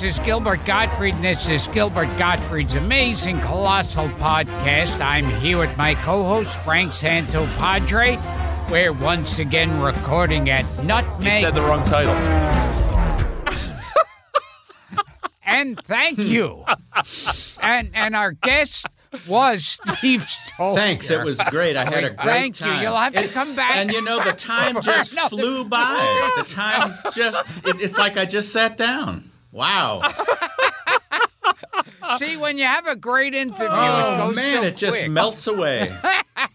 this is Gilbert Gottfried, and this is Gilbert Gottfried's amazing colossal podcast. I'm here with my co-host Frank Santopadre. We're once again recording at Nutmeg. You said the wrong title. and thank you. and and our guest was Steve Stoliar. Thanks. It was great. I had a great Thank you. time. You'll have to It- come back And you know, the time just flew by. The time just, it, it's like I just sat down. Wow. See, when you have a great interview, it Oh, goes man, so it just quick. melts away.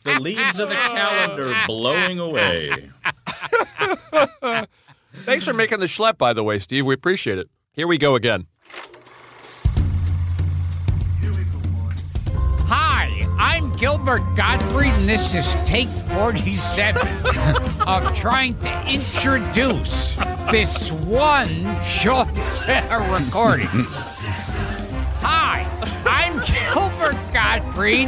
The leaves of the calendar blowing away. Thanks for making the schlep, by the way, Steve. We appreciate it. Here we go again. I'm Gilbert Gottfried, and this is take 47 of trying to introduce this one short recording. Hi, I'm Gilbert Gottfried,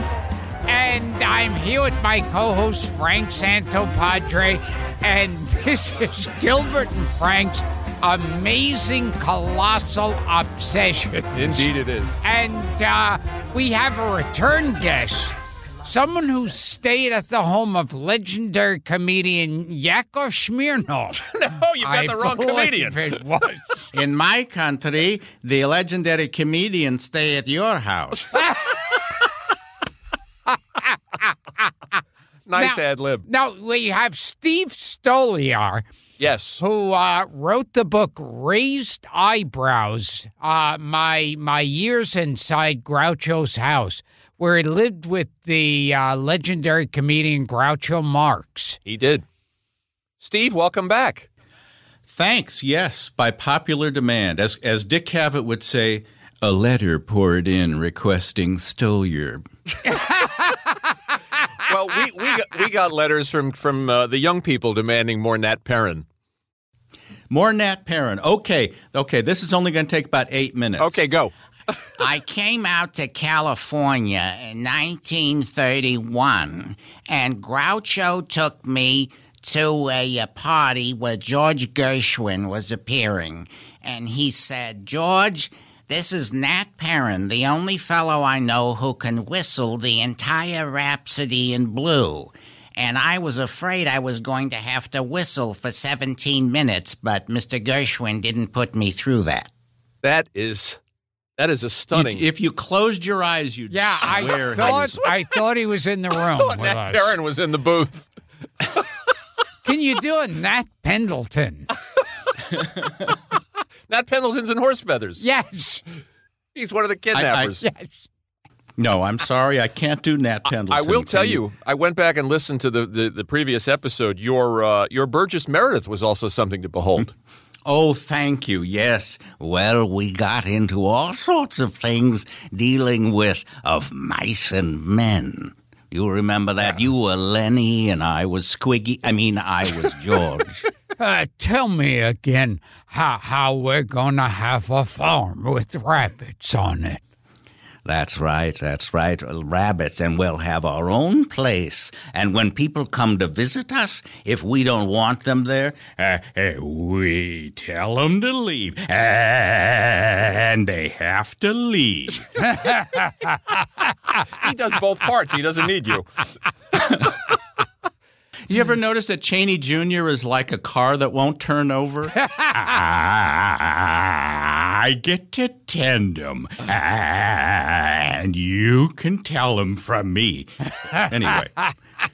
and I'm here with my co host Frank Santopadre, and this is Gilbert and Frank's amazing colossal obsession. Indeed, it is. And uh, we have a return guest, someone who stayed at the home of legendary comedian Yakov Smirnoff. no, you got I the wrong comedian. It was. In my country, the legendary comedians stay at your house. Nice Now- ad lib. Now we have Steve Stoliar, Yes. who uh, wrote the book "Raised Eyebrows." Uh, my my years inside Groucho's house, where he lived with the uh, legendary comedian Groucho Marx. He did. Steve, welcome back. Thanks, yes, by popular demand. As, as Dick Cavett would say, a letter poured in requesting Stoliar. Well, we, we, got, we got letters from, from uh, the young people demanding more Nat Perrin. More Nat Perrin. Okay, okay, this is only going to take about eight minutes. Okay, go. I came out to California in 1931, and Groucho took me to a, uh party where George Gershwin was appearing. And he said, George, this is Nat Perrin, the only fellow I know who can whistle the entire Rhapsody in Blue. And I was afraid I was going to have to whistle for 17 minutes, but Mr. Gershwin didn't put me through that. That is that is a You- stunning. if you closed your eyes, you'd Yeah, swear I he thought was- I thought he was in the room thought Nat. Perrin was in the booth. Can you do a Nat Pendleton? Nat Pendleton's and horse feathers. Yes, He's one of the kidnappers. yes. No, I'm sorry, I can't do Nat Pendleton. I will Can tell you, I went back and listened to the, the, the previous episode. Your uh, your Burgess Meredith was also something to behold. Oh, thank you. Yes. Well, we got into all sorts of things dealing with of mice and men. You remember that? You were Lenny and I was Squiggy. I mean, I was George. Uh, tell me again how how we're gonna have a farm with rabbits on it. That's right, that's right. Rabbits, and we'll have our own place. And when people come to visit us, if we don't want them there, uh, uh, we tell them to leave. And they have to leave. He does both parts. He doesn't need you. You ever notice that Chaney Jr. is like a car that won't turn over? I get to tend them, and you can tell them from me. Anyway,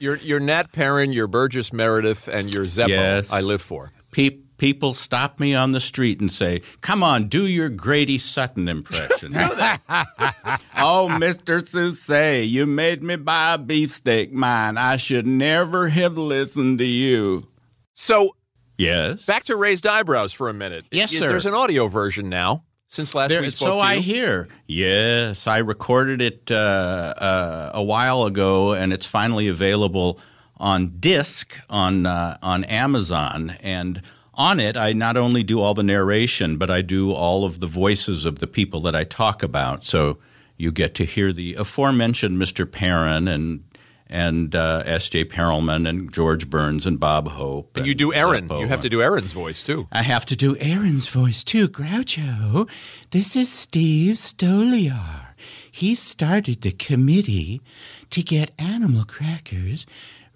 Your your Nat Perrin, your Burgess Meredith, and your Zeppo. Yes. I live for. pe- people stop me on the street and say, "Come on, do your Grady Sutton impression." oh, Mister Sousa, you made me buy a beefsteak, mine. I should never have listened to you. So Yes. back to raised eyebrows for a minute. Yes, sir. There's an audio version now since last There- we spoke so to I hear. Yes, I recorded it uh, uh, a while ago, and it's finally available on disc on uh, on Amazon. And on it, I not only do all the narration, but I do all of the voices of the people that I talk about. So you get to hear the aforementioned Mr. Perrin and and uh, S.J. Perelman and George Burns and Bob Hope. And you do Erin. Zeppo. You have to do Erin's voice too. I have to do Erin's voice too. Groucho, this is Steve Stoliar. He started the committee to get Animal Crackers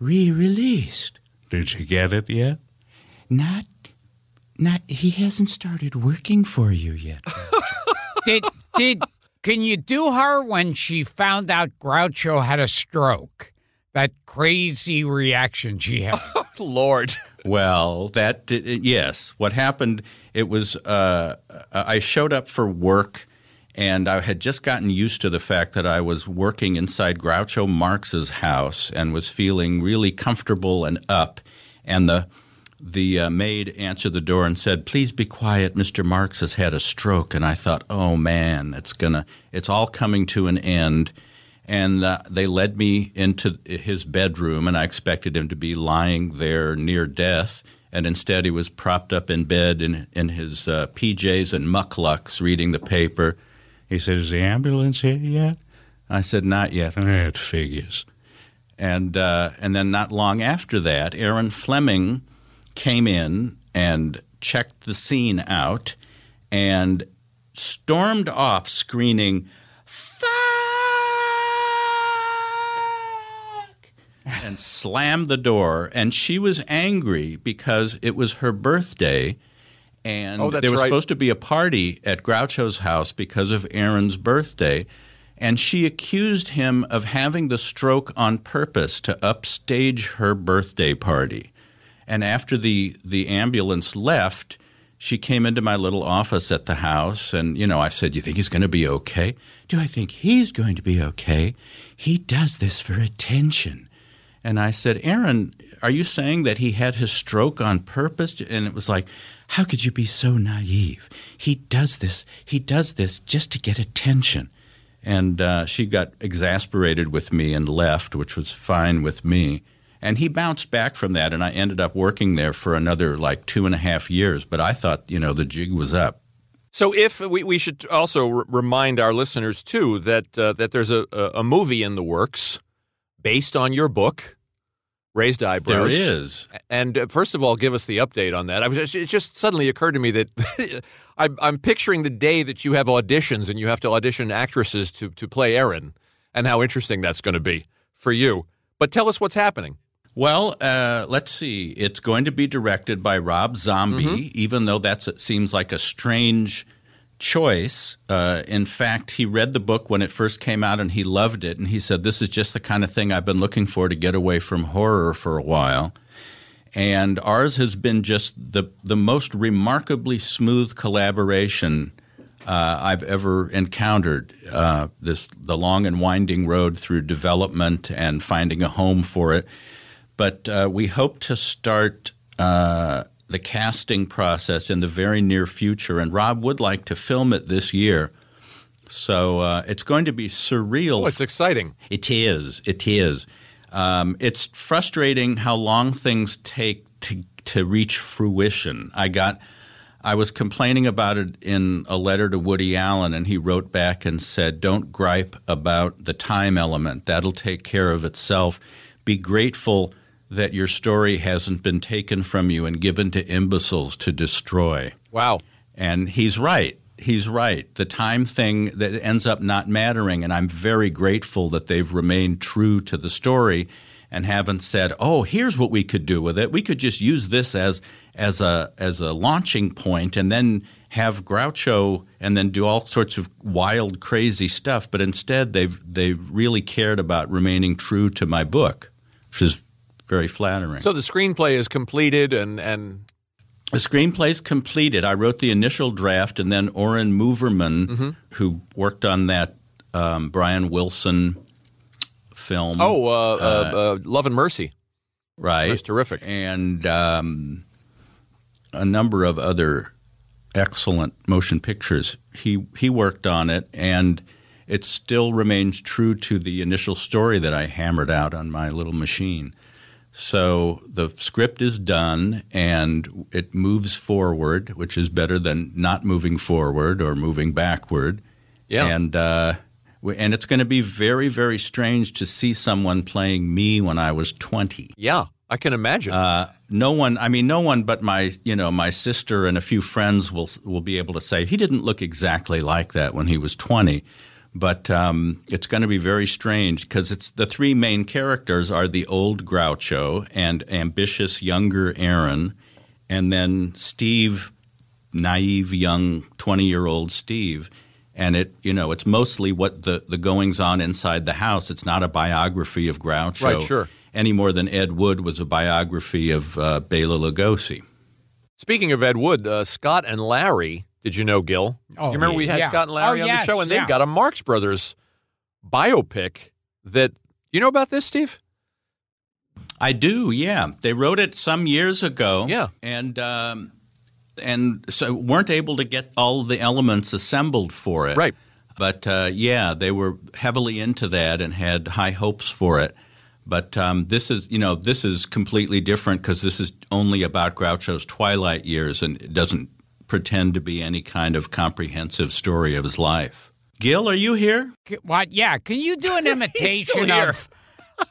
re-released. Did you get it yet? Not, not. He hasn't started working for you yet. Did did can you do her when she found out Groucho had a stroke? That crazy reaction she had. Lord. Well, that did, yes. What happened? It was uh, I showed up for work, and I had just gotten used to the fact that I was working inside Groucho Marx's house and was feeling really comfortable and up. And the the uh, maid answered the door and said, "Please be quiet. Mr. Marx has had a stroke." And I thought, "Oh man, it's gonna, it's all coming to an end." And uh, they led me into his bedroom, and I expected him to be lying there near death. And instead, he was propped up in bed in, in his uh, PJs and mucklucks reading the paper. He said, Is the ambulance here yet? I said, Not yet. It figures. And, uh, and then, not long after that, Erin Fleming came in and checked the scene out and stormed off screaming, fuck, and slammed the door. And she was angry because it was her birthday. And Oh, there was right. supposed to be a party at Groucho's house because of Erin's birthday. And she accused him of having the stroke on purpose to upstage her birthday party. And after the, the ambulance left, she came into my little office at the house. And, you know, I said, You think he's going to be okay? Do I think he's going to be okay? He does this for attention. And I said, Erin, are you saying that he had his stroke on purpose? And it was like, How could you be so naive? He does this. He does this just to get attention. And uh, she got exasperated with me and left, which was fine with me. And he bounced back from that, and I ended up working there for another like two and a half years. But I thought, you know, the jig was up. So, if we, we should also r- remind our listeners too that uh, that there's a, a movie in the works based on your book, Raised Eyebrows. There is. And uh, first of all, give us the update on that. I was it just suddenly occurred to me that I'm, I'm picturing the day that you have auditions and you have to audition actresses to to play Erin, and how interesting that's going to be for you. But tell us what's happening. Well, uh, let's see. It's going to be directed by Rob Zombie, even though that seems like a strange choice. Uh, in fact, he read the book when it first came out and he loved it. And he said, This is just the kind of thing I've been looking for to get away from horror for a while. And ours has been just the, the most remarkably smooth collaboration uh, I've ever encountered. Uh, this the long and winding road through development and finding a home for it. But uh, we hope to start uh, the casting process in the very near future, and Rob would like to film it this year. So uh, it's going to be surreal. Oh, it's exciting. It is. It is. Um, it's frustrating how long things take to to reach fruition. I got. I was complaining about it in a letter to Woody Allen, and he wrote back and said, "Don't gripe about the time element. That'll take care of itself. Be grateful that your story hasn't been taken from you and given to imbeciles to destroy." Wow. And he's right. He's right. The time thing that ends up not mattering, and I'm very grateful that they've remained true to the story and haven't said, "Oh, here's what we could do with it. We could just use this as as a as a launching point, and then have Groucho, and then do all sorts of wild, crazy stuff." But instead, they've they've really cared about remaining true to my book, which is very flattering. So the screenplay is completed, and and The screenplay's completed. I wrote the initial draft, and then Oren Moverman, Mm-hmm. who worked on that um, Brian Wilson film. oh, uh, uh, uh, Love and Mercy. right. That's terrific. And um, a number of other excellent motion pictures. He he worked on it, and it still remains true to the initial story that I hammered out on my little machine. So the script is done, and it moves forward, which is better than not moving forward or moving backward. Yeah. And uh, and it's going to be very, very strange to see someone playing me when I was 20. Yeah, I can imagine. Uh, no one, I mean, no one but my, you know, my sister and a few friends will will be able to say he didn't look exactly like that when he was 20. But um, it's going to be very strange because it's the three main characters are the old Groucho and ambitious younger Erin, and then Steve, naive young 20 year old Steve and it you know it's mostly what the the goings on inside the house. It's not a biography of Groucho, Right, sure. Any more than Ed Wood was a biography of uh, Bela Lugosi. Speaking of Ed Wood, uh, Scott and Larry, did you know, Gil? Oh, you remember we had yeah. Scott and Larry Oh, on yes, the show, and they've yeah. got a Marx Brothers biopic that you know about this, Steve? I do, yeah. They wrote it some years ago, Yeah. and um, and so weren't able to get all the elements assembled for it, Right. But uh, yeah, they were heavily into that and had high hopes for it. But um, this is, you know, this is completely different because this is only about Groucho's twilight years, and it doesn't pretend to be any kind of comprehensive story of his life. Gil, are you here? C- What? Yeah. Can you do an imitation of?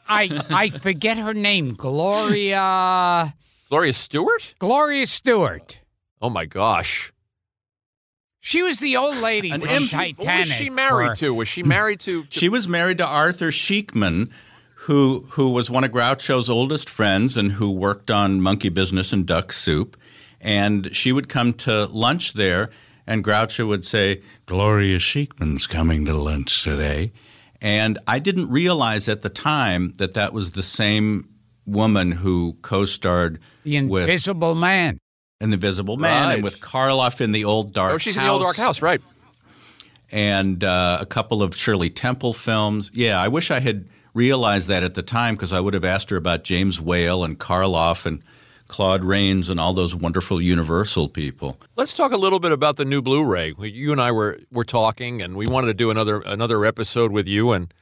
I I forget her name. Gloria Gloria Stuart? Gloria Stuart. Oh my gosh. She was the old lady An from imp- Titanic. Who was she married or- to? Was she married to? to- She was married to Arthur Sheekman, who who was one of Groucho's oldest friends and who worked on Monkey Business and Duck Soup. And she would come to lunch there, and Groucho would say, "Gloria Sheekman's coming to lunch today." And I didn't realize at the time that that was the same woman who co-starred The with Invisible Man. in The Invisible Man Right. and with Karloff in the Old Dark House. oh, she's House in the old dark house, right? and uh, a couple of Shirley Temple films. Yeah, I wish I had realized that at the time because I would have asked her about James Whale and Karloff and Claude Rains and all those wonderful Universal people. Let's talk a little bit about the new Blu-ray. You and I were were talking, and we wanted to do another another episode with you. And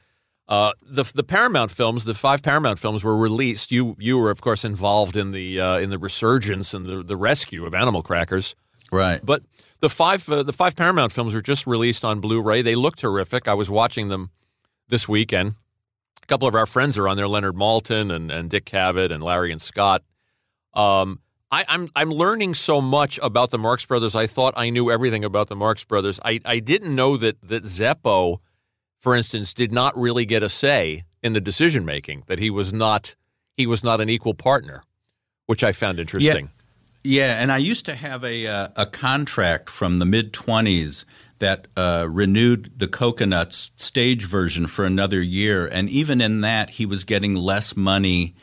uh, the the Paramount films, the five Paramount films, were released. You you were of course involved in the uh, in the resurgence and the the rescue of Animal Crackers. Right. But the five uh, the five Paramount films were just released on Blu-ray. They look terrific. I was watching them this weekend. A couple of our friends are on there: Leonard Maltin and, and Dick Cavett and Larry and Scott. Um, I, I'm I'm learning so much about the Marx Brothers. I thought I knew everything about the Marx Brothers. I, I didn't know that that Zeppo, for instance, did not really get a say in the decision making. That he was not he was not an equal partner, which I found interesting. Yeah, and I used to have a uh, a contract from the mid twenties that uh, renewed the Cocoanuts stage version for another year, and even in that, he was getting less money,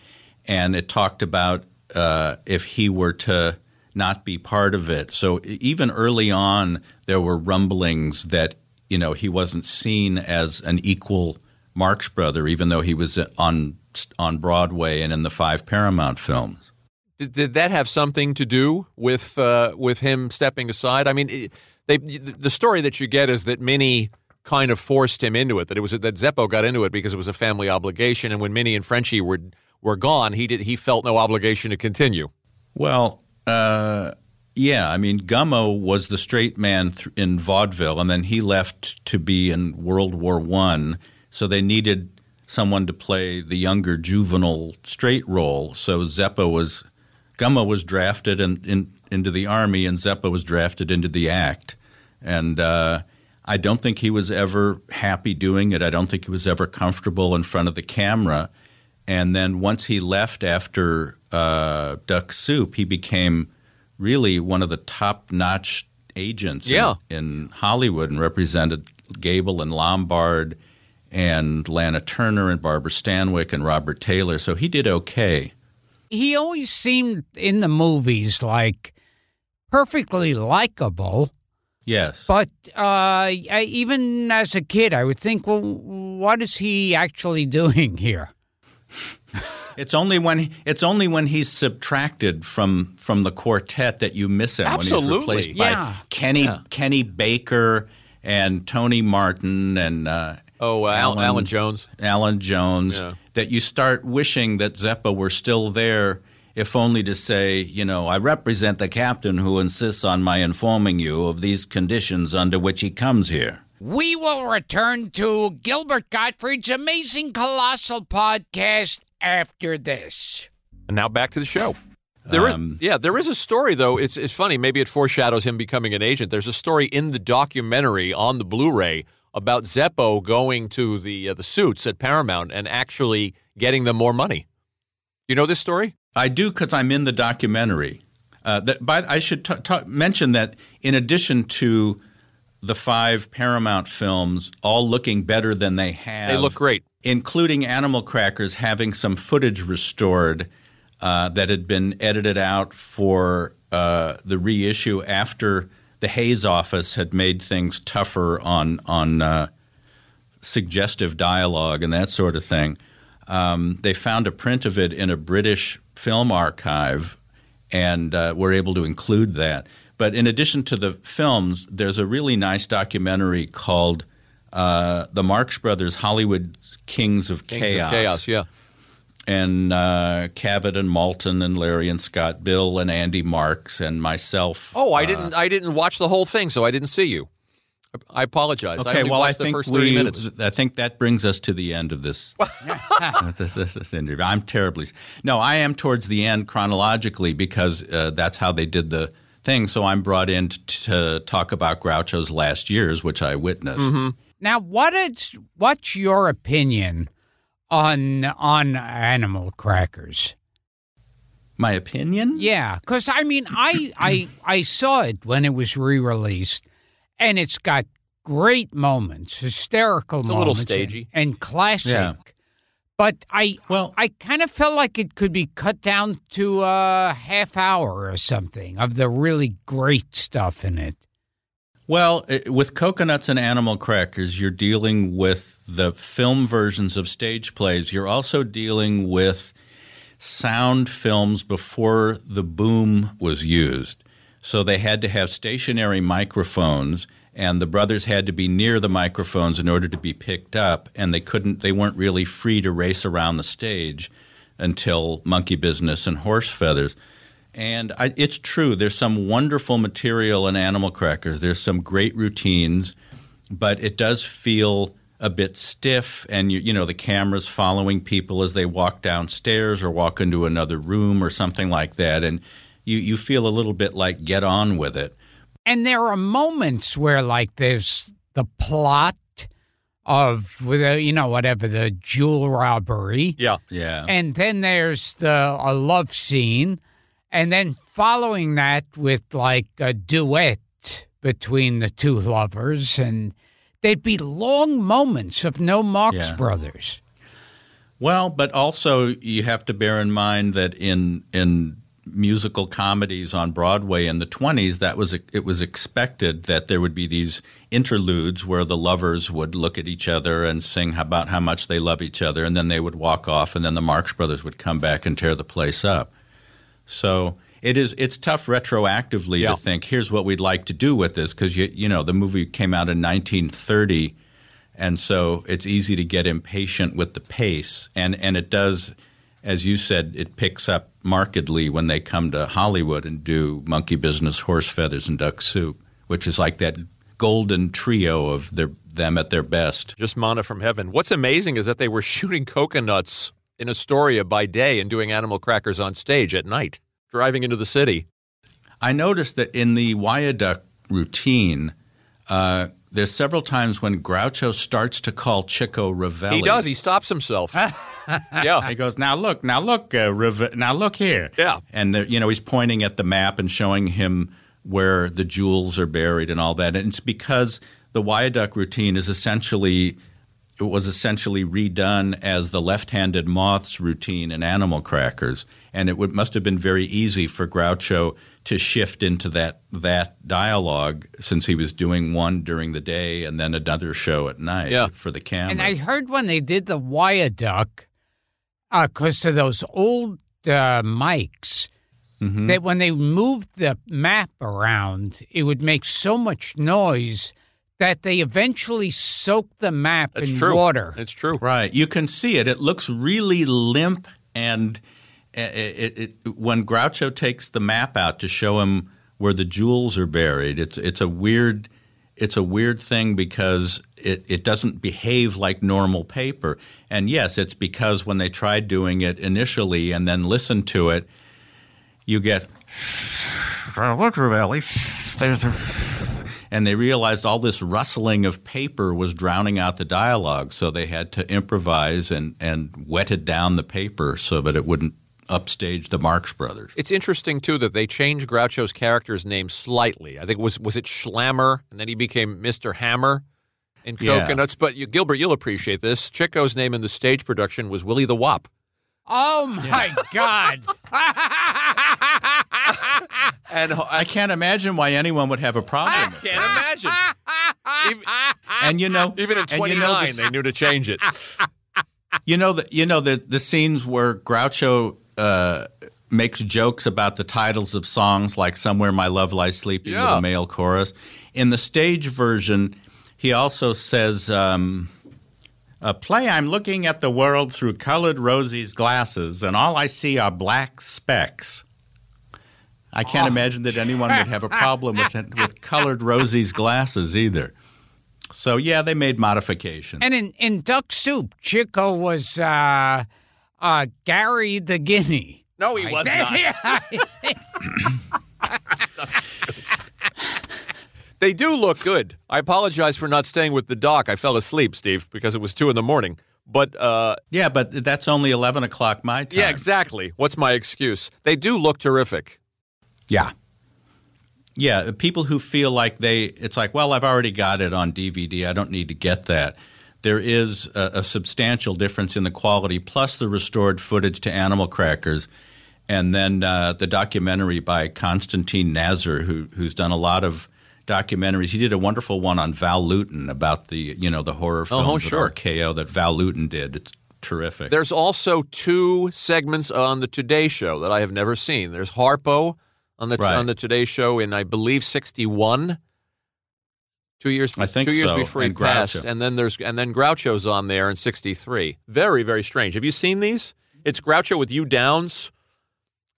and it talked about uh, if he were to not be part of it. So even early on, there were rumblings that you know he wasn't seen as an equal Marx brother, even though he was on on Broadway and in the five Paramount films. Did, did that have something to do with uh, with him stepping aside? I mean, they the story that you get is that Minnie kind of forced him into it. That it was that Zeppo got into it because it was a family obligation, and when Minnie and Frenchie were were gone, he did he felt no obligation to continue. Well, uh, yeah. I mean, Gummo was the straight man th- in vaudeville, and then he left to be in World War One. So they needed someone to play the younger juvenile straight role. So Zeppo was Gummo was drafted in, in, into the army, and Zeppo was drafted into the act. And uh, I don't think he was ever happy doing it. I don't think he was ever comfortable in front of the camera. And then once he left after uh, Duck Soup, he became really one of the top notch agents in- in, Hollywood and represented Gable and Lombard and Lana Turner and Barbara Stanwyck and Robert Taylor. So he did okay. He always seemed in the movies like perfectly likable. Yes. But uh, I, even as a kid, I would think, well, what is he actually doing here? It's only when it's only when he's subtracted from from the quartet that you miss him. When Absolutely. he's replaced by Yeah. Kenny Yeah. Kenny Baker and Tony Martin and uh, Oh, uh, Alan, Allan Jones. Allan Jones. Yeah. That you start wishing that Zeppo were still there, if only to say, you know, I represent the captain who insists on my informing you of these conditions under which he comes here. We will return to Gilbert Gottfried's amazing colossal podcast after this. And now back to the show. There is, Um, yeah, there is a story though. It's it's funny. Maybe it foreshadows him becoming an agent. There's a story in the documentary on the Blu-ray about Zeppo going to the uh, the suits at Paramount and actually getting them more money. You know this story? I do because I'm in the documentary. Uh, that, but I should t- t- mention that in addition to the five Paramount films all looking better than they have, They look great. including Animal Crackers having some footage restored uh, that had been edited out for uh, the reissue after the Hays office had made things tougher on on uh, suggestive dialogue and that sort of thing. Um, they found a print of it in a British film archive and uh, were able to include that. But in addition to the films, there's a really nice documentary called uh, The Marx Brothers Hollywood Kings of Kings Chaos. of Chaos, yeah. And uh, Cavett and Maltin and Larry and Scott, Bill and Andy Marx and myself. Oh, I uh, didn't I didn't watch the whole thing, so I didn't see you. I apologize. I Okay, only well, I watched the think first we. minutes. I think that brings us to the end of this. this, this, this interview. I'm terribly. No, I am towards the end chronologically because uh, that's how they did the thing. So I'm brought in t- to talk about Groucho's last years, which I witnessed. Mm-hmm. Now, what is what's your opinion on on animal crackers? My opinion. Yeah, because I mean, I I I saw it when it was re-released, and it's got great moments, hysterical It's a little moments, stagey. and classic. Yeah. But I Well- I kind of felt like it could be cut down to a half hour or something of the really great stuff in it. Well, eh, with cocoanuts and animal crackers, you're dealing with the film versions of stage plays. You're also dealing with sound films before the boom was used. So they had to have stationary microphones and the brothers had to be near the microphones in order to be picked up and they couldn't they weren't really free to race around the stage until Monkey Business and Horse Feathers. And I, it's true. There's some wonderful material in Animal Crackers. There's some great routines, but it does feel a bit stiff. And you, you know, the camera's following people as they walk downstairs or walk into another room or something like that. And you, you feel a little bit like get on with it. And there are moments where, like, there's the plot of, you know, whatever the jewel robbery, Yeah. Yeah. and then there's the a love scene, and then following that with like a duet between the two lovers, and there'd be long moments of no Marx Yeah. Brothers. Well, but also you have to bear in mind that in in musical comedies on Broadway in the 20s that was it was expected that there would be these interludes where the lovers would look at each other and sing about how much they love each other and then they would walk off and then the Marx Brothers would come back and tear the place up. So it is it's tough retroactively Yeah. to think here's what we'd like to do with this because you you know the movie came out in 1930 and so it's easy to get impatient with the pace and and it does as you said it picks up markedly when they come to Hollywood and do monkey business horse feathers and duck soup which is like that golden trio of their them at their best Just mana from heaven. What's amazing is that they were shooting cocoanuts in Astoria by day and doing animal crackers on stage at night, driving into the city. I noticed that in the viaduct routine uh, there's several times when Groucho starts to call Chico Ravelli. He does. He stops himself. yeah. He goes, now look, now look, uh, Reve- now look here. Yeah. And there, you know, he's pointing at the map and showing him where the jewels are buried and all that. And it's because the viaduct routine is essentially it was essentially redone as the left-handed moths routine in Animal Crackers, and it would, must have been very easy for Groucho to shift into that that dialogue since he was doing one during the day and then another show at night Yeah. for the camera. And I heard when they did the viaduct, because of those old uh, mics, Mm-hmm. that when they moved the map around, it would make so much noise that they eventually soaked the map That's in true. water. It's true. Right. You can see it. It looks really limp, and it, it, when Groucho takes the map out to show him where the jewels are buried, it's it's a weird. it's a weird thing because it, it doesn't behave like normal paper. And yes, it's because when they tried doing it initially and then listened to it, you get look, Valley. And they realized all this rustling of paper was drowning out the dialogue, so they had to improvise and, and wetted down the paper so that it wouldn't upstage the Marx Brothers. It's interesting too that they changed Groucho's character's name slightly. I think it was was it Schlammer, and then he became Mister Hammer in Yeah. Cocoanuts. But you, Gilbert, you'll appreciate this. Chico's name in the stage production was Willie the Wop. Oh my God! And I can't imagine why anyone would have a problem with it. can't imagine. Even, And you know, even at and twenty you know they knew to change it. You know the you know the the scenes where Groucho uh, makes jokes about the titles of songs like "Somewhere My Love Lies Sleeping" with a male chorus. In the stage version, he also says, um, "A play. I'm looking at the world through colored Rosie's glasses, and all I see are black specks." I can't imagine that anyone would have a problem with with colored Rosie's glasses either. So yeah, they made modifications. And in, in Duck Soup, Chico was uh, uh, Gary the Guinea. No, he was not. They do look good. I apologize for not staying with the doc. I fell asleep, Steve, because it was two in the morning. But uh, Yeah, but that's only eleven o'clock my time. yeah, exactly. What's my excuse? They do look terrific. Yeah. Yeah, people who feel like they, it's like, well, I've already got it on DVD. I don't need to get that. There is a, a substantial difference in the quality, plus the restored footage to Animal Crackers, and then uh, the documentary by Constantine Nasr, who, who's done a lot of documentaries. He did a wonderful one on Val Lewton about the, you know, the horror films Oh, of sure. RKO that Val Lewton did. It's terrific. There's also two segments on the Today Show that I have never seen. There's Harpo on the Right. on the Today Show in I believe '61. Two years, I think two years so, before he and passed, Groucho. and then there's and then Groucho's on there in '63. Very, very strange. Have you seen these? It's Groucho with Hugh Downs,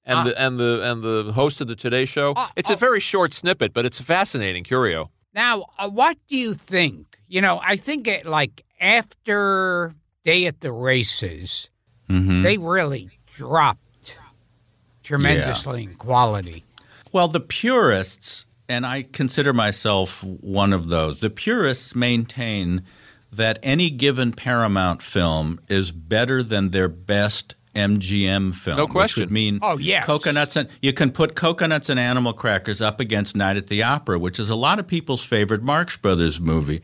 and Uh, the and the and the host of the Today Show. Uh, it's oh. a very short snippet, but it's fascinating. Curio. Now, uh, what do you think? You know, I think it like after Day at the Races, Mhm. they really dropped tremendously in quality. Well, the purists, and I consider myself one of those, the purists maintain that any given Paramount film is better than their best MGM film. No question. Which would mean Oh, yes. cocoanuts and you can put cocoanuts and animal crackers up against Night at the Opera, which is a lot of people's favorite Marx Brothers movie.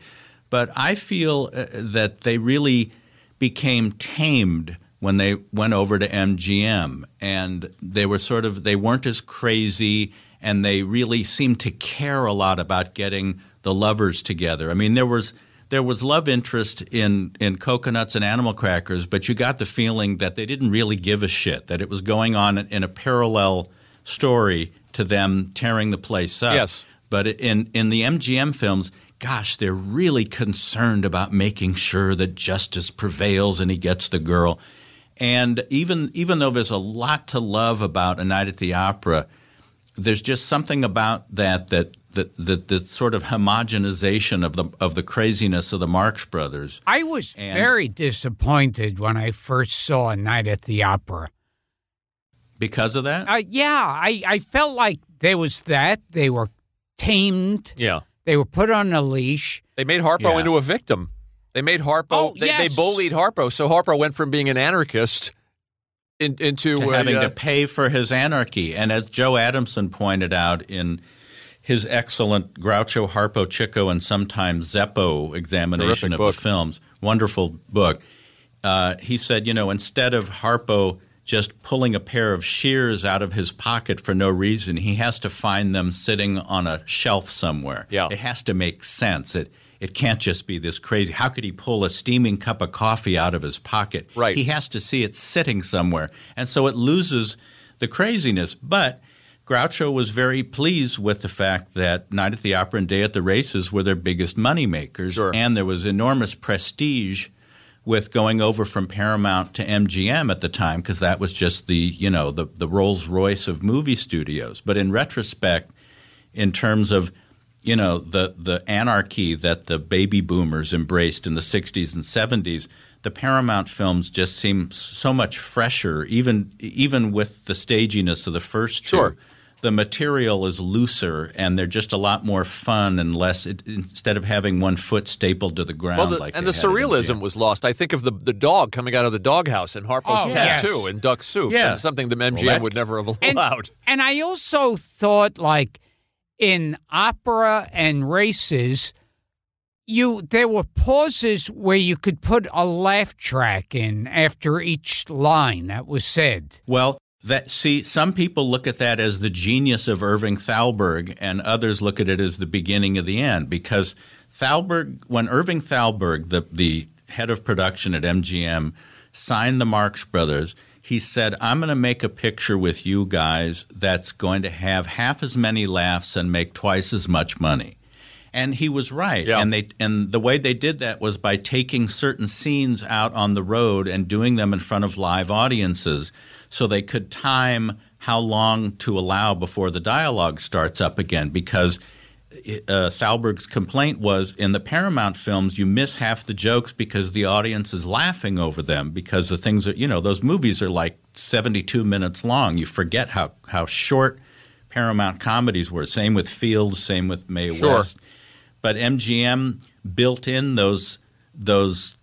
But I feel uh, that they really became tamed when they went over to MGM and they were sort of they weren't as crazy and they really seemed to care a lot about getting the lovers together. I mean there was there was love interest in in cocoanuts and animal crackers, but you got the feeling that they didn't really give a shit that it was going on in a parallel story to them tearing the place up. Yes. But in in the MGM films, gosh, they're really concerned about making sure that justice prevails and he gets the girl. And even even though there's a lot to love about A Night at the Opera, there's just something about that that that that, that sort of homogenization of the of the craziness of the Marx Brothers. I was And- very disappointed when I first saw A Night at the Opera. Because of that? Uh, yeah, I, I felt like there was that. They were tamed, Yeah. they were put on a leash. They made Harpo Yeah. into a victim. They made Harpo. Oh, they, yes. they bullied Harpo, so Harpo went from being an anarchist in, into to having uh, to pay for his anarchy. And as Joe Adamson pointed out in his excellent Groucho, Harpo, Chico, and sometimes Zeppo examination of book. the films, wonderful book, uh, he said, you know, instead of Harpo just pulling a pair of shears out of his pocket for no reason, he has to find them sitting on a shelf somewhere. Yeah. It has to make sense. It, it can't just be this crazy. How could he pull a steaming cup of coffee out of his pocket? Right. He has to see it sitting somewhere. And so it loses the craziness. But Groucho was very pleased with the fact that Night at the Opera and Day at the Races were their biggest money makers. Sure. And there was enormous prestige with going over from Paramount to MGM at the time because that was just the, you know, the, the Rolls Royce of movie studios. But in retrospect, in terms of you know the the anarchy that the baby boomers embraced in the 60s and 70s the paramount films just seem so much fresher even even with the staginess of the first two Sure. the material is looser and they're just a lot more fun and less it, instead of having one foot stapled to the ground Well, the, like and the surrealism was lost. I think of the the dog coming out of the doghouse in Harpo's Oh, tattoo yes. and duck soup. Yeah. Something that MGM that- would never have And, allowed. and I also thought, like in opera and races, you there were pauses where you could put a laugh track in after each line that was said. Well, that see, some people look at that as the genius of Irving Thalberg, and others look at it as the beginning of the end. Because Thalberg, when Irving Thalberg, the the head of production at MGM, signed the Marx Brothers, he said, "I'm going to make a picture with you guys that's going to have half as many laughs and make twice as much money." And he was right. Yeah. And they and the way they did that was by taking certain scenes out on the road and doing them in front of live audiences so they could time how long to allow before the dialogue starts up again because uh, Thalberg's complaint was in the Paramount films you miss half the jokes because the audience is laughing over them because the things that, you know those movies are like 72 minutes long you forget how how short Paramount comedies were same with Fields same with Mae Sure. West but MGM built in those those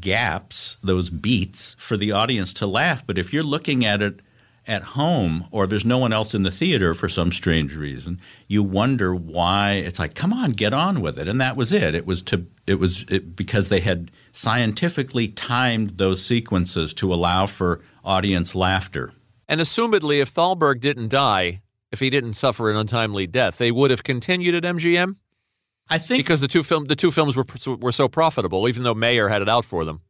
gaps, those beats for the audience to laugh. But if you're looking at it at home or there's no one else in the theater for some strange reason, you wonder why it's like, come on, get on with it. And that was it. It was to it was it, because they had scientifically timed those sequences to allow for audience laughter. And assumedly, if Thalberg didn't die, if he didn't suffer an untimely death, they would have continued at MGM I think because the two film the two films were were so profitable, even though Mayer had it out for them.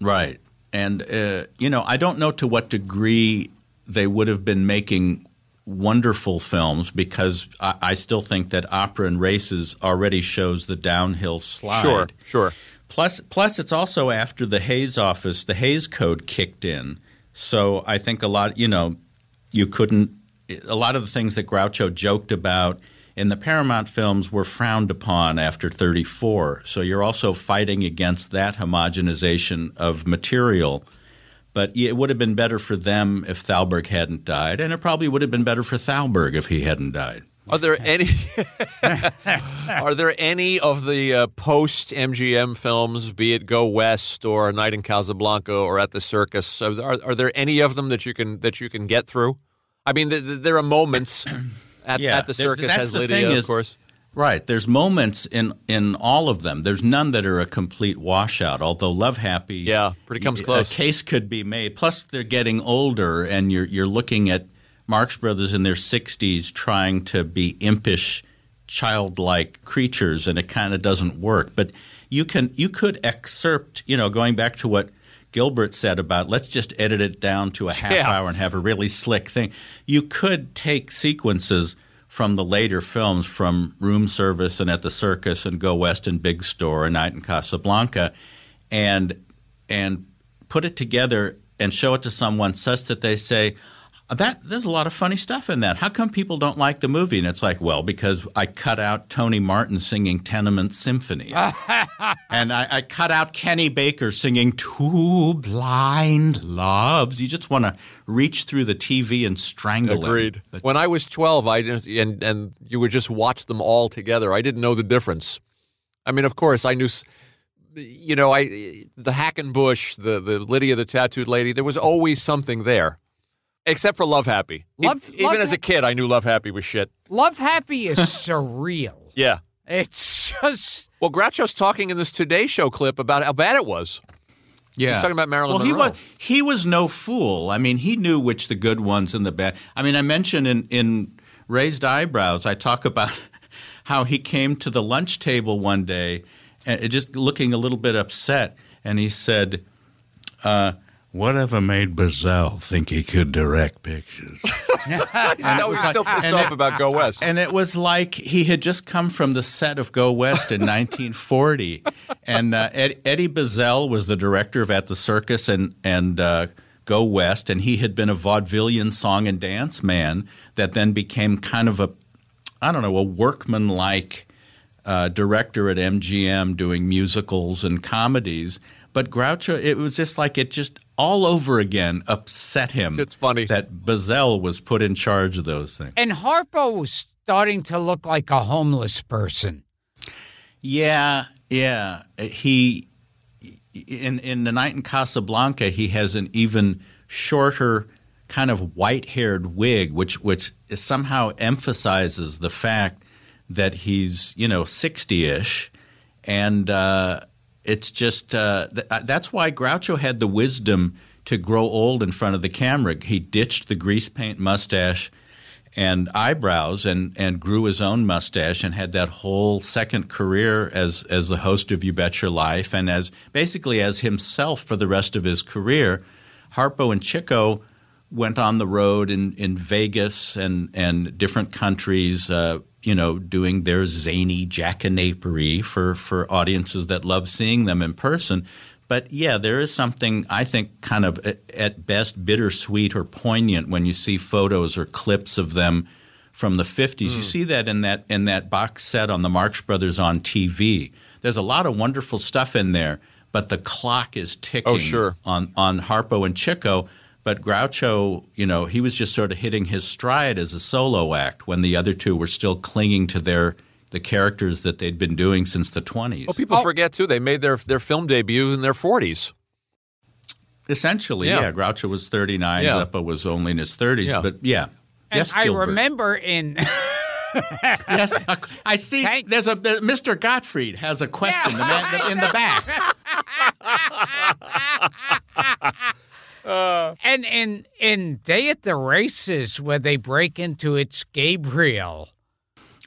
Right. And, uh, you know, I don't know to what degree they would have been making wonderful films because I, I still think that Opera and Races already shows the downhill slide. Sure, sure. Plus, plus, it's also after the Hays office, the Hays Code kicked in. So I think a lot, you know, you couldn't. A lot of the things that Groucho joked about in the Paramount films were frowned upon after 34. So you're also fighting against that homogenization of material. But it would have been better for them if Thalberg hadn't died, and it probably would have been better for Thalberg if he hadn't died. Are there any? are there any of the uh, post MGM films, be it Go West or Night in Casablanca or At the Circus? Are, are, are there any of them that you can that you can get through? I mean, th- th- there are moments at, Yeah, at the circus has Lydia, thing of course. Right. There's moments in in all of them. There's none that are a complete washout. Although Love Happy, Yeah, pretty comes a close. case could be made. Plus, they're getting older, and you're you're looking at Marx Brothers in their 60s trying to be impish, childlike creatures, and it kind of doesn't work. But you can you could excerpt, you know, going back to what Gilbert said about let's just edit it down to a half Yeah. hour and have a really slick thing. You could take sequences from the later films, from Room Service and At the Circus and Go West and Big Store and Night in Casablanca, and and put it together and show it to someone such that they say. Uh, that there's a lot of funny stuff in that. How come people don't like the movie? And it's like, well, because I cut out Tony Martin singing Tenement Symphony, and I, I cut out Kenny Baker singing Two Blind Loves. You just want to reach through the TV and strangle. Agreed. But- When I was 12, I just, and and you would just watch them all together. I didn't know the difference. I mean, of course, I knew, you know, I the Hackenbush, the the Lydia the tattooed lady. There was always something there, except for Love Happy. E- Love- even Love as a kid, I knew Love Happy was shit. Love Happy is surreal. Yeah. It's just Well, Groucho's talking in this Today Show clip about how bad it was. Yeah, He's talking about Marilyn well, he Monroe. was he was no fool. I mean, he knew which the good ones and the bad. I mean, I mentioned in in raised eyebrows. I talk about how he came to the lunch table one day, and just looking a little bit upset, and he said. Uh, Whatever made Buzzell think he could direct pictures? I was still pissed and off it- about Go West. and it was like he had just come from the set of Go West in 1940, and uh, Ed, Eddie Buzzell was the director of At the Circus and and uh, Go West, and he had been a vaudevillian song and dance man that then became kind of a I don't know a workmanlike uh, director at MGM doing musicals and comedies. But Groucho, it was just like it just all over again upset him. It's funny. that Buzzell was put in charge of those things. And Harpo was starting to look like a homeless person. Yeah, yeah. He in in the night in Casablanca, he has an even shorter kind of white-haired wig, which which somehow emphasizes the fact that he's you know sixty-ish, and uh, it's just uh, th- that's why Groucho had the wisdom to grow old in front of the camera. He ditched the grease paint mustache and eyebrows and, and grew his own mustache and had that whole second career as as the host of You Bet Your Life and as basically as himself for the rest of his career. Harpo and Chico went on the road in, in Vegas and, and different countries, uh, you know, doing their zany jackanapery for, for audiences that love seeing them in person. But yeah, there is something I think kind of at best bittersweet or poignant when you see photos or clips of them from the 50s. You mm. see that in that in that box set on the Marx Brothers on TV. There's a lot of wonderful stuff in there, but the clock is oh, ticking Oh, sure. on on Harpo and Chico. But Groucho, you know, he was just sort of hitting his stride as a solo act when the other two were still clinging to their the characters that they'd been doing since the 20s. Well, people forget too. They made their their film debut in their forties. Essentially, Yeah. yeah. Groucho was 39, Yeah. Zeppo was only in his 30s, Yeah. but yeah. And yes, I Gilbert. remember in Yes, uh, I see. Thank- There's a there- Mr. Gottfried has a question the man, the- in the back. Uh, and in in Day at the Races where they break into it's Gabriel.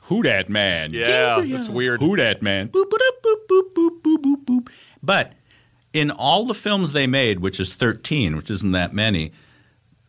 Who that man? Yeah, Gabriel. that's weird. Who that man? Boop, boop, boop, boop, boop, boop, boop, boop. But in all the films they made, which is 13, which isn't that many,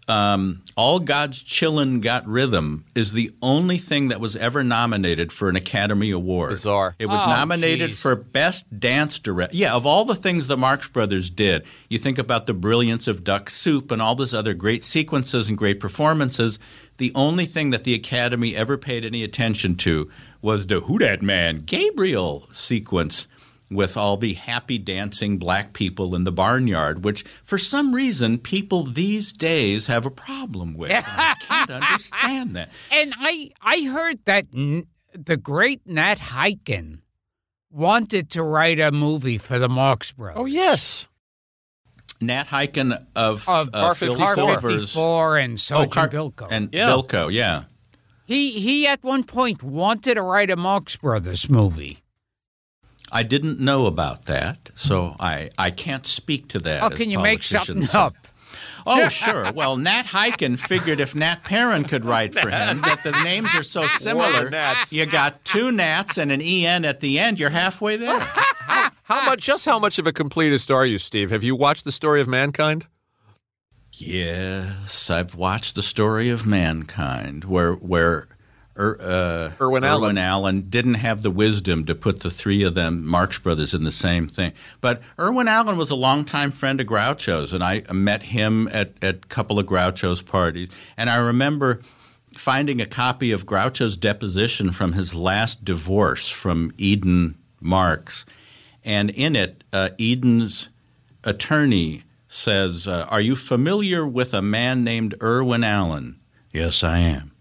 um, All God's Chillin' Got Rhythm is the only thing that was ever nominated for an Academy Award. Bizarre. It was Oh, nominated geez. for Best Dance Direct. Yeah, of all the things the Marx Brothers did, you think about the brilliance of Duck Soup and all those other great sequences and great performances. The only thing that the Academy ever paid any attention to was the Who Dat Man Gabriel sequence with all the happy dancing black people in the barnyard, which for some reason people these days have a problem with. I can't understand that. And I I heard that n- the great Nat Hiken wanted to write a movie for the Marx Brothers. Oh yes. Nat Hiken of, Of uh, Car Phil 54. Car Silver's 54 and Sergeant Car- Bilko. and Yeah. Bilko, yeah. he he at one point wanted to write a Marx Brothers movie. I didn't know about that, so I, I can't speak to that. Oh, how can you make something politicians. up? Oh, sure. Well, Nat Hiken figured if Nat Perrin could write for him, that the names are so similar. Nats. You got two Nats and an en at the end. You're halfway there. How much? Just how much of a completist are you, Steve? Have you watched the story of mankind? Yes, I've watched the story of mankind, where where er, uh, Irwin Allen. Allen didn't have the wisdom to put the three of them, Marx Brothers, in the same thing. But Irwin Allen was a longtime friend of Groucho's, and I met him at at a couple of Groucho's parties, and I remember finding a copy of Groucho's deposition from his last divorce from Eden Marx, and in it, uh, Eden's attorney says, uh, Are you familiar with a man named Irwin Allen? Yes, I am.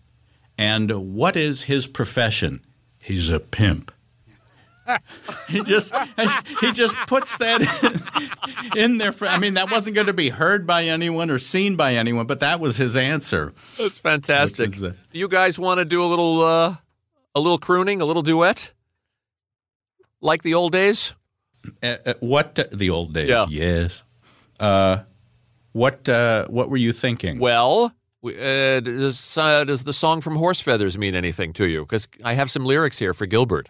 And what is his profession? He's a pimp. he just he just puts that in, in there for I mean that wasn't going to be heard by anyone or seen by anyone but that was his answer. That's fantastic. Is, uh, you guys want to do a little, uh, a little crooning, a little duet, like the old days? Uh, uh, what the old days? Yeah. Yes. Uh, what uh, what were you thinking? Well, we- uh, does, uh, does the song from Horse Feathers mean anything to you? Because I have some lyrics here for Gilbert.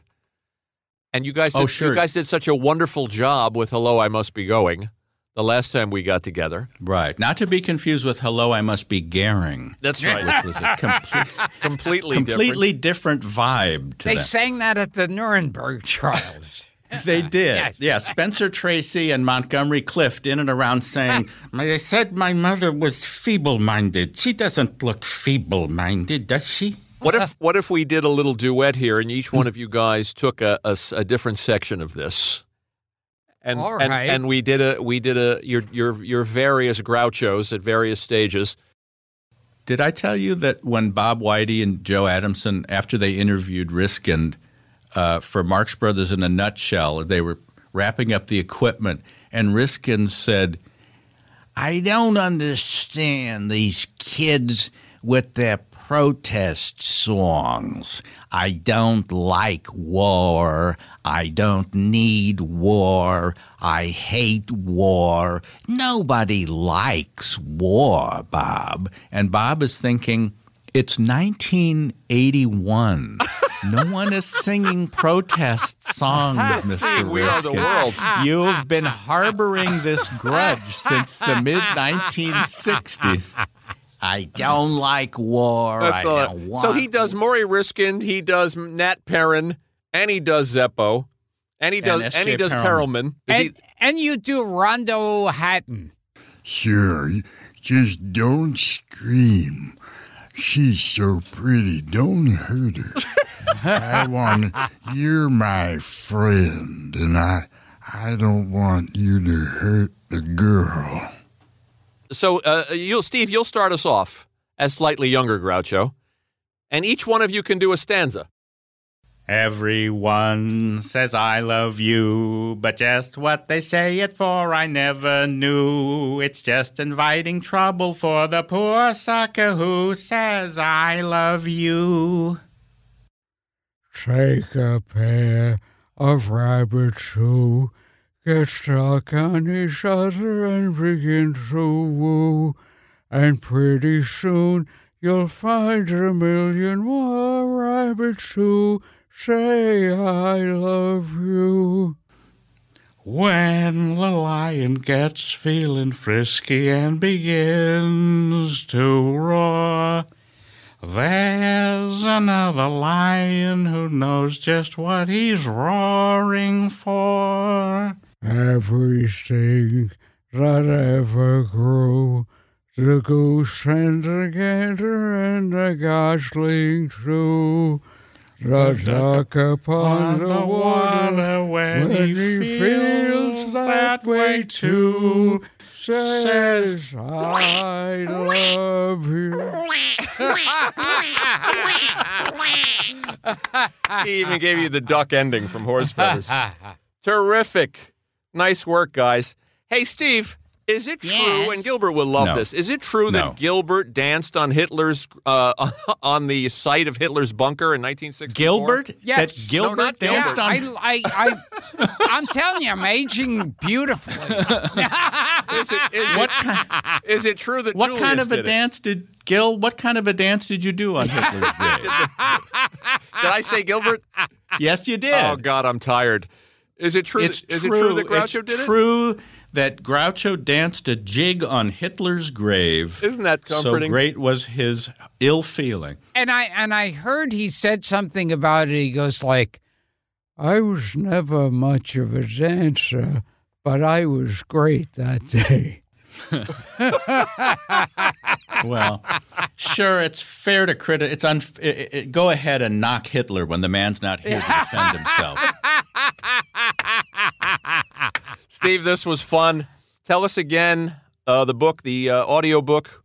And you guys, did, Oh, sure. you guys did such a wonderful job with "Hello, I Must Be Going" the last time we got together. Right. Not to be confused with "Hello, I Must Be Garing." That's right, Which was a complete, completely, completely different vibe to They that. sang that at the Nuremberg trials. They did. Yes. Yeah, Spencer Tracy and Montgomery Clift in and around saying, I said my mother was feeble minded. She doesn't look feeble minded, does she? What if what if we did a little duet here, and each hmm. one of you guys took a different section of this, and All and, and we did a we did a your your your various Grouchos at various stages. Did I tell you that when Bob Weide and Joe Adamson, after they interviewed Ryskind uh, for Marx Brothers in a Nutshell, they were wrapping up the equipment, and Ryskind said, I don't understand these kids with their protest songs. I don't like war. I don't need war. I hate war. Nobody likes war, Bob. and Bob is thinking, it's 1981. no one is singing protest songs, Mr. We are the Ryskind. world. You've been harboring this grudge since the mid 1960s. I don't like war. That's I all. don't want So he does Morrie Ryskind, he does Nat Perrin, and he does Zeppo, and he does and, S.J. he does Perelman. Perelman. And, he, and you do Rondo Hatton. Sure, just don't scream. She's so pretty, don't hurt her. I want you're my friend, and I I don't want you to hurt the girl. so uh, you'll Steve, you'll start us off as slightly younger Groucho, and each one of you can do a stanza. Everyone says I love you, but just what they say it for I never knew. It's just inviting trouble for the poor sucker who says I love you. Take a pair of rabbits who get stuck on each other and begin to woo. And pretty soon you'll find a million more rabbits who say I love you. When the lion gets feeling frisky and begins to roar, there's another lion who knows just what he's roaring for. Everything that ever grew, the goose and the gander and the gosling too. The duck upon the water when he feels that way too says I love you. He even gave you the duck ending from Horse Feathers. Terrific. Nice work, guys. Hey, Steve, is it true, Yes. and Gilbert will love No. this, is it true No. that Gilbert danced on Hitler's, uh, on the site of Hitler's bunker in 1964? Gilbert? Yes. That Gilbert No, not danced Gilbert. on. I, I, I, I'm telling you, I'm aging beautifully. Is it, is what it, kind, is it true that what Julius kind of a did it? dance did Gil? What kind of a dance did you do on Hitler's grave? Did I say Gilbert? yes, you did. Oh, God, I'm tired. Is it true? It's that, is true. it true that Groucho it's did it? true that Groucho danced a jig on Hitler's grave. Isn't that comforting? so great was his ill feeling. and I and I heard he said something about it. He goes like, "I was never much of a dancer, but I was great that day." Well, sure, it's fair to criti It's un- it, it, go ahead and knock Hitler when the man's not here to defend himself. Steve, this was fun. Tell us again uh, the book, the uh, audio book.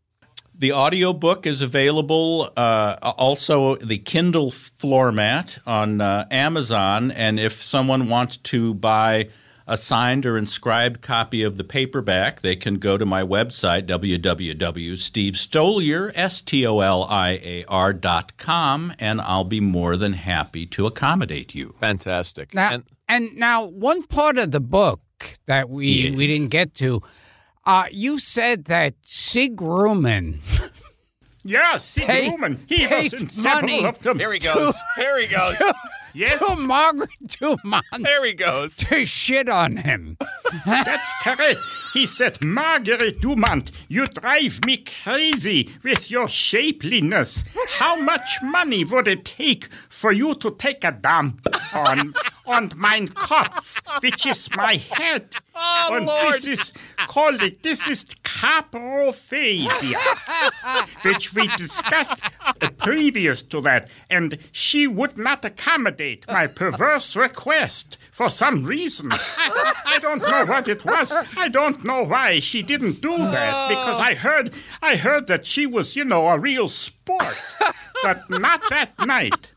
The audio book is available uh, also the Kindle floor mat on uh, Amazon. And if someone wants to buy a signed or inscribed copy of the paperback, they can go to my website, www.stevestoliar, S-T-O-L-I-A-R dot com, and I'll be more than happy to accommodate you. Fantastic. Now, And and, now one part of the book that we Yeah. we didn't get to, uh, you said that Sig Ruman Yes, Sig Pay- Ruman. He pay was in several money. of them. here he goes. Here he goes. Yes, to Margaret Dumont Here he goes. to shit on him. that's correct. He said, Margaret Dumont, you drive me crazy with your shapeliness. How much money would it take for you to take a dump on und mein Kopf, which is my head. Oh, and Lord. this is called it, this is caprophasia, which we discussed uh, previous to that, and she would not accommodate my perverse request for some reason. I don't know what it was. I don't know why she didn't do that because I heard I heard that she was, you know, a real sport, but not that night.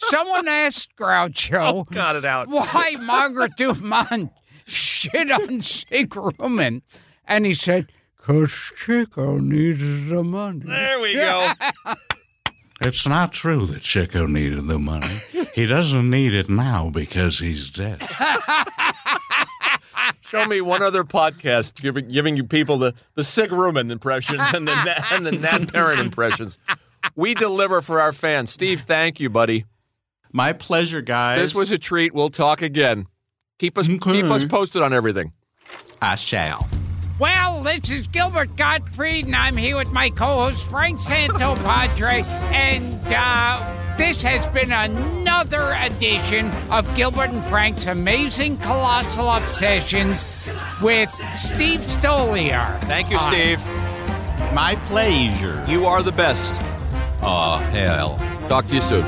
Someone asked Groucho oh, Got it out. why Margaret Dumont shit on Sig Ruman. And he said, because Chico needed the money. There we go. It's not true that Chico needed the money. He doesn't need it now because he's dead. Show me one other podcast giving giving you people the the Sig Ruman impressions and the and the Nat Perrin impressions. We deliver for our fans. Steve, thank you, buddy. My pleasure, guys. This was a treat. We'll talk again. Keep us keep us posted on everything. I shall. Well, this is Gilbert Gottfried, and I'm here with my co-host Frank Santopadre, and uh, this has been another edition of Gilbert and Frank's amazing colossal obsessions with Steve Stoliar. Thank you, Steve. My pleasure. You are the best. Oh, hell. Talk to you soon.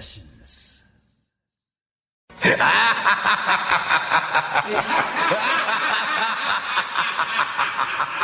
Sessions.